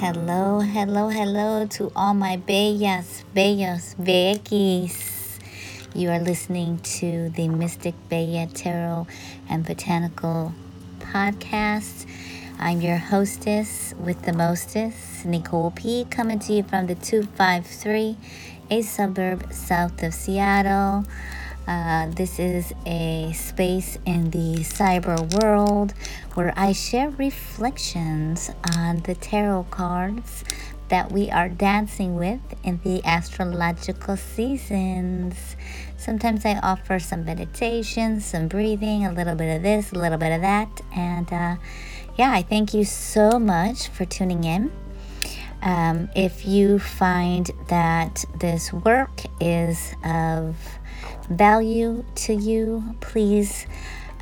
Hello, hello, hello to all my bellas, bellos, bequis. You are listening to the Mystic Bella Tarot and Botanical podcast. I'm your hostess with the mostest, Nicole P, coming to you from the 253, a suburb south of Seattle. Uh, this is a space in the cyber world where I share reflections on the tarot cards that we are dancing with in the astrological seasons. Sometimes I offer some meditation, some breathing, a little bit of this, a little bit of that. And uh, yeah, I thank you so much for tuning in. Um, if you find that this work is of value to you, please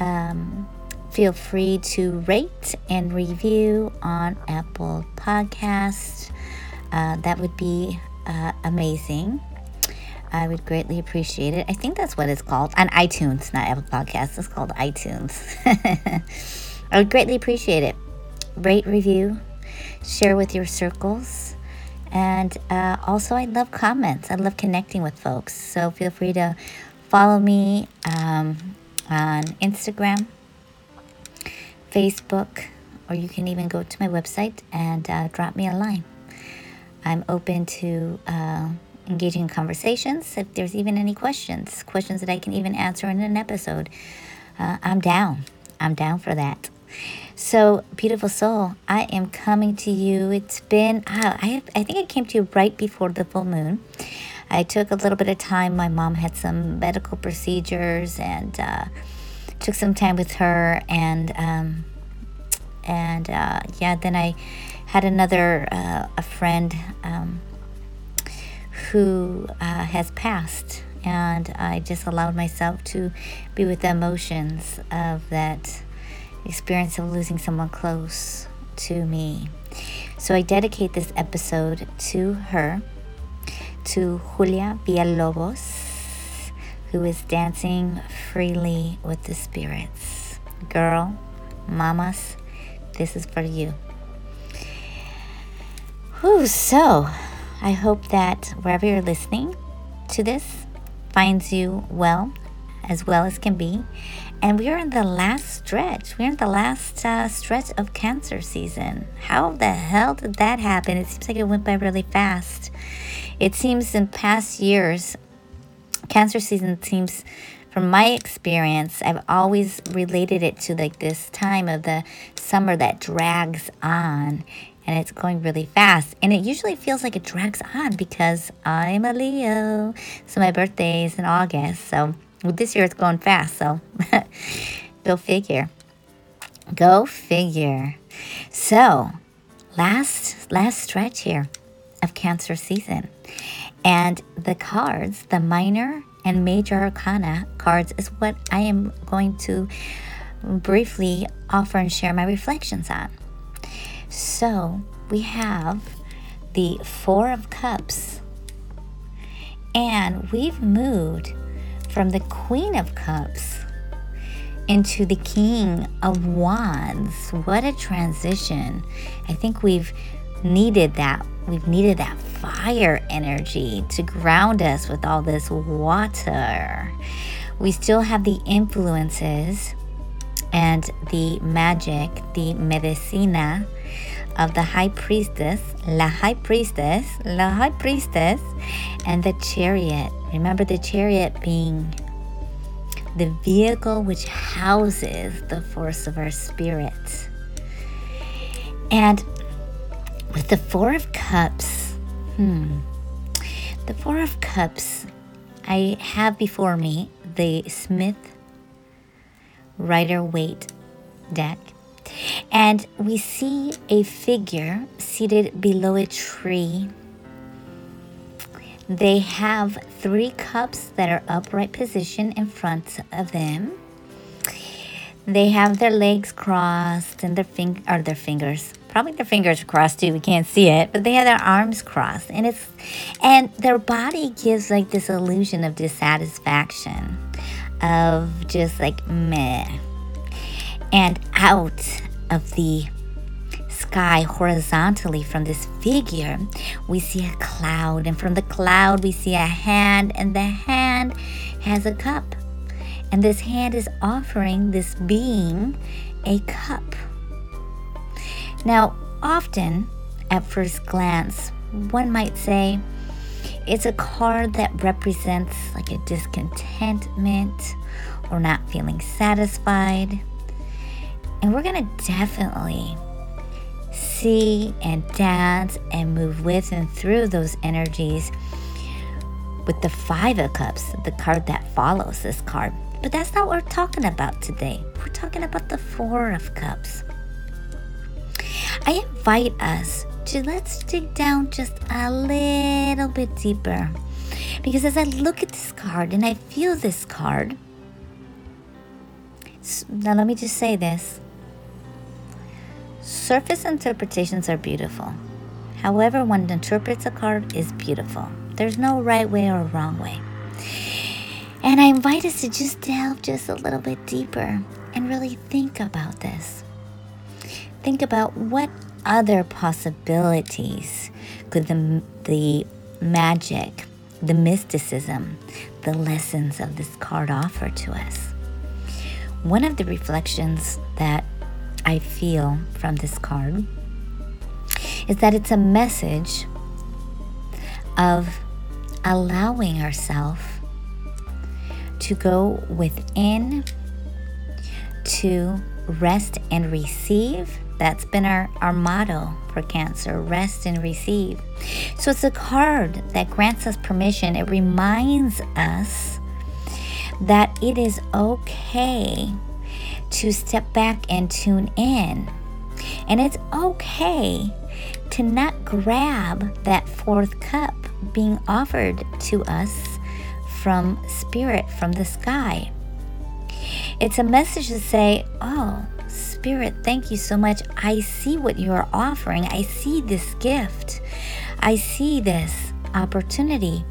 um, feel free to rate and review on Apple Podcasts. Uh, that would be uh, amazing. I would greatly appreciate it. I think that's what it's called on iTunes, not Apple Podcasts. It's called iTunes. I would greatly appreciate it. Rate, review, share with your circles. And uh, also, I love comments. I love connecting with folks. So feel free to follow me um, on Instagram, Facebook, or you can even go to my website and uh, drop me a line. I'm open to uh, engaging in conversations. If there's even any questions, questions that I can even answer in an episode, uh, I'm down. I'm down for that. So, beautiful soul, I am coming to you. It's been, uh, I, have, I think I came to you right before the full moon. I took a little bit of time. My mom had some medical procedures and uh, took some time with her. And, um, and uh, yeah, then I had another, uh, a friend um, who uh, has passed. And I just allowed myself to be with the emotions of that experience of losing someone close to me. So I dedicate this episode to her, to Julia Villalobos, who is dancing freely with the spirits. Girl, mamas, this is for you. Whew, so I hope that wherever you're listening to this finds you well, as well as can be, and we are in the last stretch. We're in the last uh, stretch of cancer season. How the hell did that happen? It seems like it went by really fast. It seems in past years, cancer season seems, from my experience, I've always related it to like this time of the summer that drags on and it's going really fast. And it usually feels like it drags on because I'm a Leo. So my birthday is in August. So well, this year it's going fast, so go figure. Go figure. So, last last stretch here of Cancer season, and the cards, the minor and major arcana cards, is what I am going to briefly offer and share my reflections on. So we have the Four of Cups, and we've moved from the Queen of Cups into the King of Wands. What a transition. I think we've needed that. We've needed that fire energy to ground us with all this water. We still have the influences and the magic, the medicina of the high priestess, la high priestess, la high priestess, and the chariot. Remember the chariot being the vehicle which houses the force of our spirit. And with the Four of Cups, hmm, the Four of Cups, I have before me the Smith Rider Waite deck. And we see a figure seated below a tree. They have three cups that are upright position in front of them. They have their legs crossed and their fing- or their fingers. Probably their fingers crossed too. We can't see it, but they have their arms crossed, and it's and their body gives like this illusion of dissatisfaction, of just like meh. And out of the sky horizontally from this figure, we see a cloud. And from the cloud, we see a hand, and the hand has a cup. And this hand is offering this being a cup. Now, often, at first glance, one might say it's a card that represents like a discontentment or not feeling satisfied. And we're going to definitely see and dance and move with and through those energies with the Five of Cups, the card that follows this card. But that's not what we're talking about today. We're talking about the Four of Cups. I invite us to let's dig down just a little bit deeper. Because as I look at this card and I feel this card, now let me just say this surface interpretations are beautiful. However, one interprets a card is beautiful. There's no right way or wrong way. And I invite us to just delve just a little bit deeper and really think about this. Think about what other possibilities could the, the magic, the mysticism, the lessons of this card offer to us. One of the reflections that I feel from this card is that it's a message of allowing ourselves to go within, to rest and receive. That's been our, our motto for Cancer rest and receive. So it's a card that grants us permission. It reminds us that it is okay to step back and tune in. And it's okay to not grab that fourth cup being offered to us from spirit, from the sky. It's a message to say, Oh, Spirit, thank you so much. I see what you are offering. I see this gift. I see this opportunity.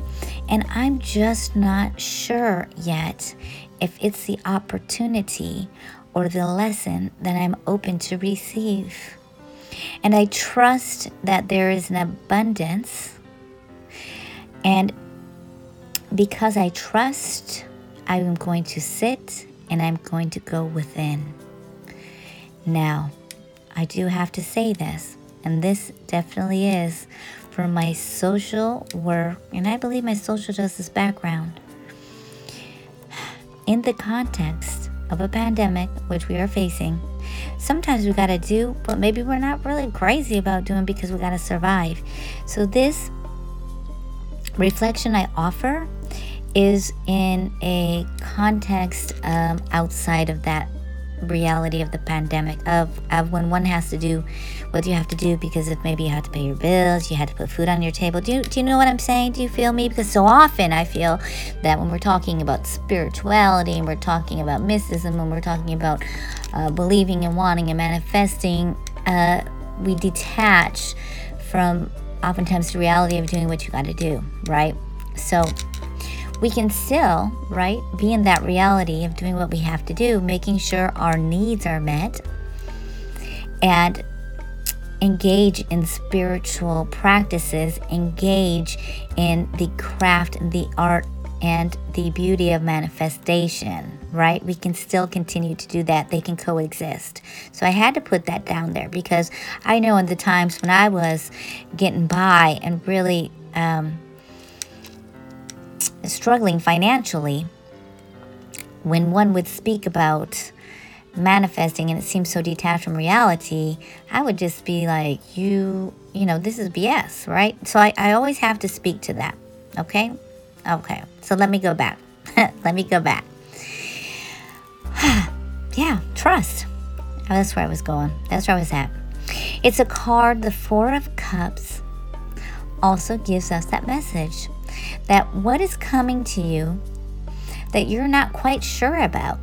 And I'm just not sure yet if it's the opportunity or the lesson that I'm open to receive. And I trust that there is an abundance and because I trust, I am going to sit and I'm going to go within. Now, I do have to say this, and this definitely is for my social work, and I believe my social justice background. In the context of a pandemic, which we are facing, sometimes we got to do what maybe we're not really crazy about doing because we got to survive. So, this reflection I offer is in a context um, outside of that reality of the pandemic of, of when one has to do what you have to do because if maybe you had to pay your bills you had to put food on your table. Do you, do you know what i'm saying? Do you feel me? Because so often i feel that when we're talking about spirituality and we're talking about mysticism and we're talking about uh, believing and wanting and manifesting uh, we detach from oftentimes the reality of doing what you got to do right? So we can still, right, be in that reality of doing what we have to do, making sure our needs are met, and engage in spiritual practices, engage in the craft, the art, and the beauty of manifestation, right? We can still continue to do that. They can coexist. So I had to put that down there because I know in the times when I was getting by and really, um, struggling financially, when one would speak about manifesting and it seems so detached from reality, I would just be like, you, you know, this is BS, right? So I, I always have to speak to that. Okay? Okay. So let me go back. let me go back. yeah, trust. That's where I was going. That's where I was at. It's a card, the Four of Cups, also gives us that message that what is coming to you that you're not quite sure about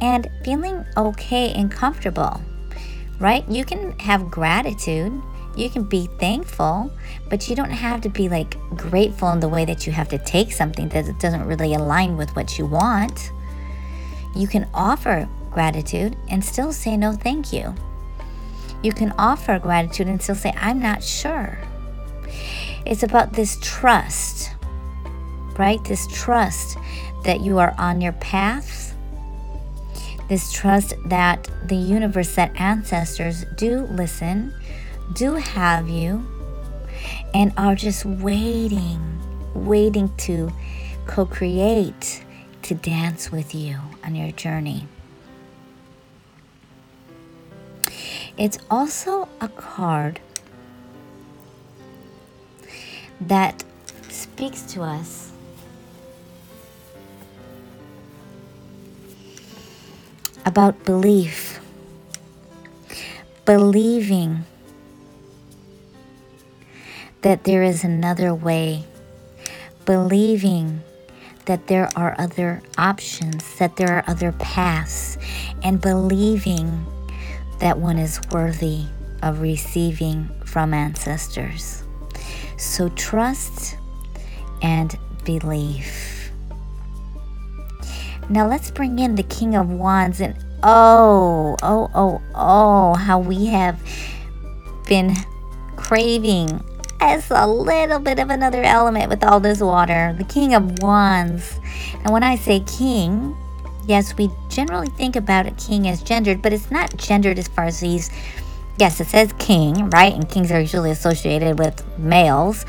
and feeling okay and comfortable, right? You can have gratitude, you can be thankful, but you don't have to be like grateful in the way that you have to take something that doesn't really align with what you want. You can offer gratitude and still say no thank you. You can offer gratitude and still say, I'm not sure. It's about this trust, right? This trust that you are on your path. This trust that the universe, that ancestors do listen, do have you, and are just waiting, waiting to co create, to dance with you on your journey. It's also a card that speaks to us. About belief, believing that there is another way, believing that there are other options, that there are other paths, and believing that one is worthy of receiving from ancestors. So trust and believe. Now let's bring in the King of Wands and oh, oh, oh, oh, how we have been craving as a little bit of another element with all this water. The King of Wands. And when I say king, yes, we generally think about a king as gendered, but it's not gendered as far as he's. Yes, it says king, right? And kings are usually associated with males,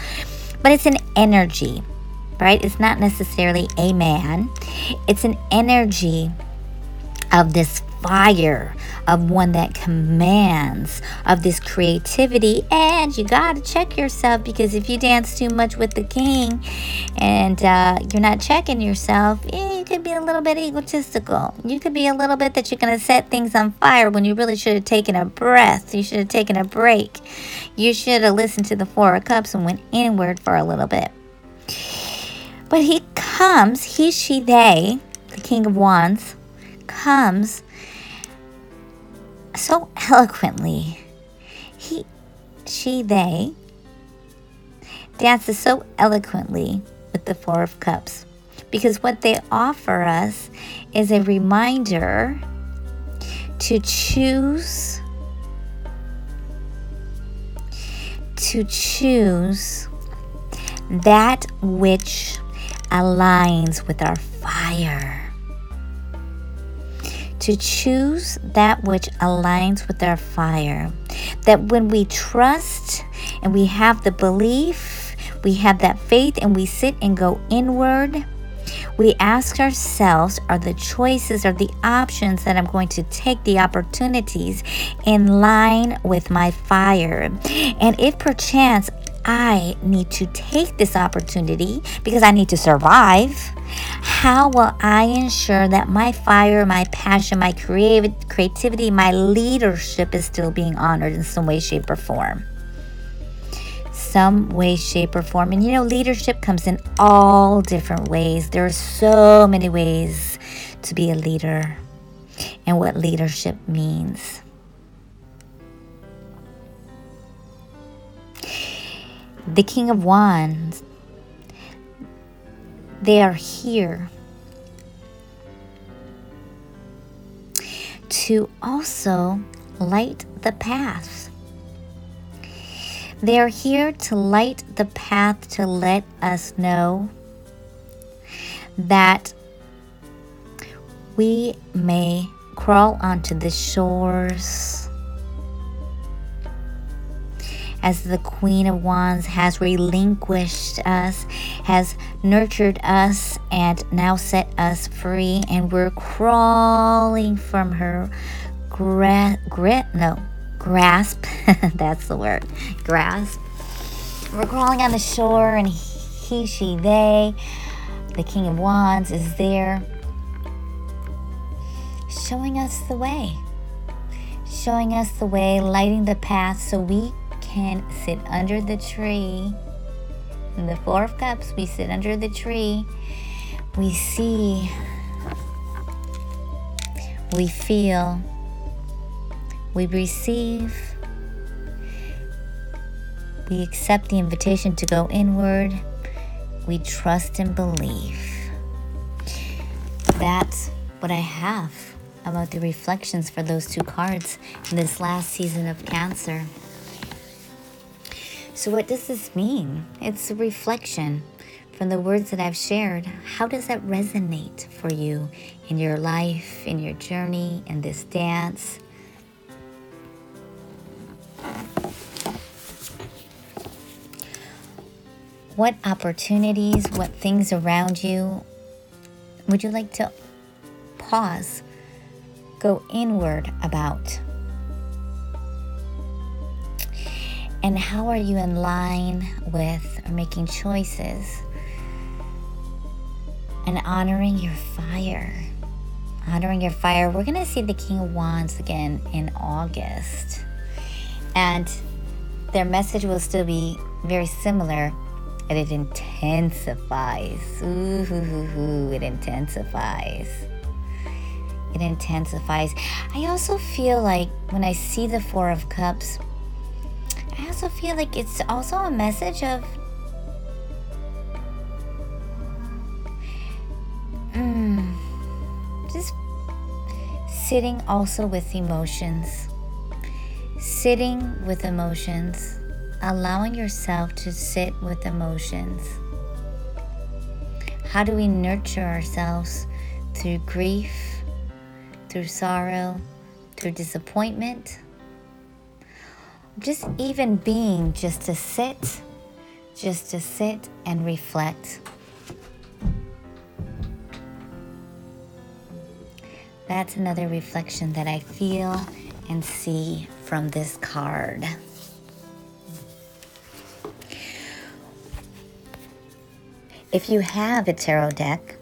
but it's an energy, right? It's not necessarily a man, it's an energy of this fire of one that commands of this creativity and you got to check yourself because if you dance too much with the king and uh, you're not checking yourself eh, could be a little bit egotistical. You could be a little bit that you're going to set things on fire when you really should have taken a breath. You should have taken a break. You should have listened to the four of cups and went inward for a little bit. But he comes he she they the king of wands comes so eloquently. He, she, they dances so eloquently with the Four of Cups because what they offer us is a reminder to choose to choose that which aligns with our fire to choose that which aligns with our fire. That when we trust and we have the belief, we have that faith, and we sit and go inward, we ask ourselves are the choices, are the options that I'm going to take, the opportunities in line with my fire. And if perchance I need to take this opportunity because I need to survive. How will I ensure that my fire, my passion, my creative creativity, my leadership is still being honored in some way, shape, or form? Some way, shape, or form. And you know, leadership comes in all different ways. There are so many ways to be a leader and what leadership means. the King of Wands, they are here to also light the path. They are here to light the path to let us know that we may crawl onto the shores as the Queen of Wands has relinquished us, has nurtured us, and now set us free. And we're crawling from her gra- no, grasp. That's the word, grasp. We're crawling on the shore, and he, she, they, the King of Wands is there, showing us the way showing us the way, lighting the path so we can sit under the tree. In the Four of Cups, we sit under the tree. We see, we feel, we receive, we accept the invitation to go inward. We trust and believe. That's what I have about the reflections for those two cards in this last season of Cancer. So, what does this mean? It's a reflection from the words that I've shared. How does that resonate for you in your life, in your journey, in this dance? What opportunities, what things around you would you like to pause, go inward about? And how are you in line with or making choices and honoring your fire? Honoring your fire. We're going to see the King of Wands again in August. And their message will still be very similar, and it intensifies. Ooh, it intensifies. It intensifies. I also feel like when I see the Four of Cups, I also feel like it's also a message of mm, just sitting also with emotions. Sitting with emotions, allowing yourself to sit with emotions. How do we nurture ourselves through grief, through sorrow, through disappointment? just even being just to sit, just to sit and reflect. That's another reflection that I feel and see from this card. If you have a tarot deck,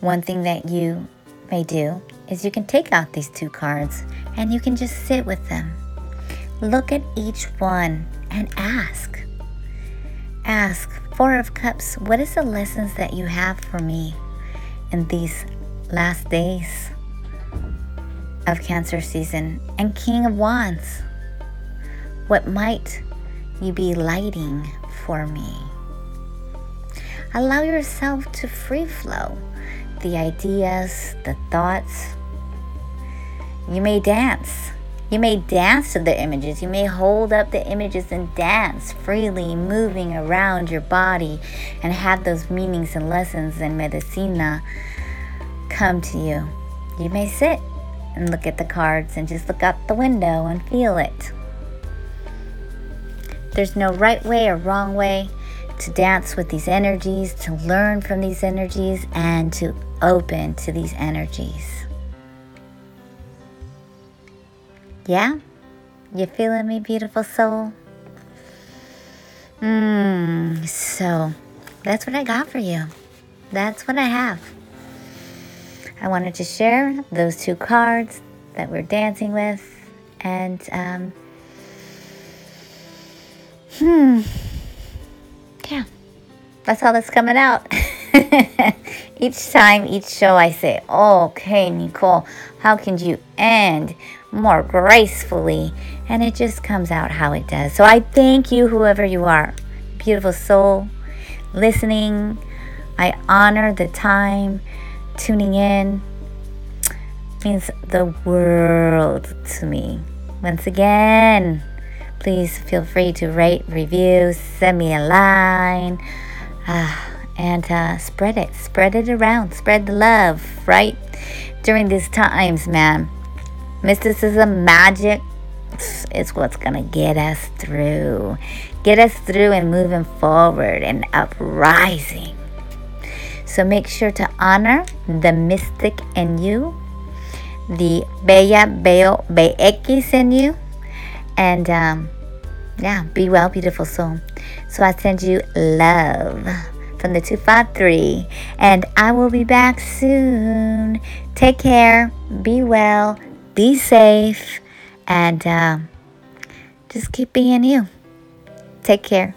one thing that you may do is you can take out these two cards and you can just sit with them Look at each one and ask. Ask, Four of Cups, what is the lessons that you have for me in these last days of Cancer season? And King of Wands, what might you be lighting for me? Allow yourself to free flow the ideas, the thoughts. You may dance you may dance to the images. You may hold up the images and dance freely, moving around your body and have those meanings and lessons and medicina come to you. You may sit and look at the cards and just look out the window and feel it. There's no right way or wrong way to dance with these energies, to learn from these energies, and to open to these energies. Yeah? You feeling me, beautiful soul? Mmm, so that's what I got for you. That's what I have. I wanted to share those two cards that we're dancing with. And, um, hmm, yeah, that's all that's coming out. each time, each show, I say, okay, Nicole, how can you end more gracefully? And it just comes out how it does. So I thank you, whoever you are, beautiful soul, listening. I honor the time, tuning in. means the world to me. Once again, please feel free to rate, review, send me a line. Ah, and uh, spread it, spread it around, spread the love, right? During these times, man, mysticism, magic is what's gonna get us through, get us through and moving forward and uprising. So make sure to honor the mystic in you, the Bella Beo Bex in you, and um, yeah, be well, beautiful soul. So I send you love from the 253. And I will be back soon. Take care, be well, be safe, and uh, just keep being you. Take care.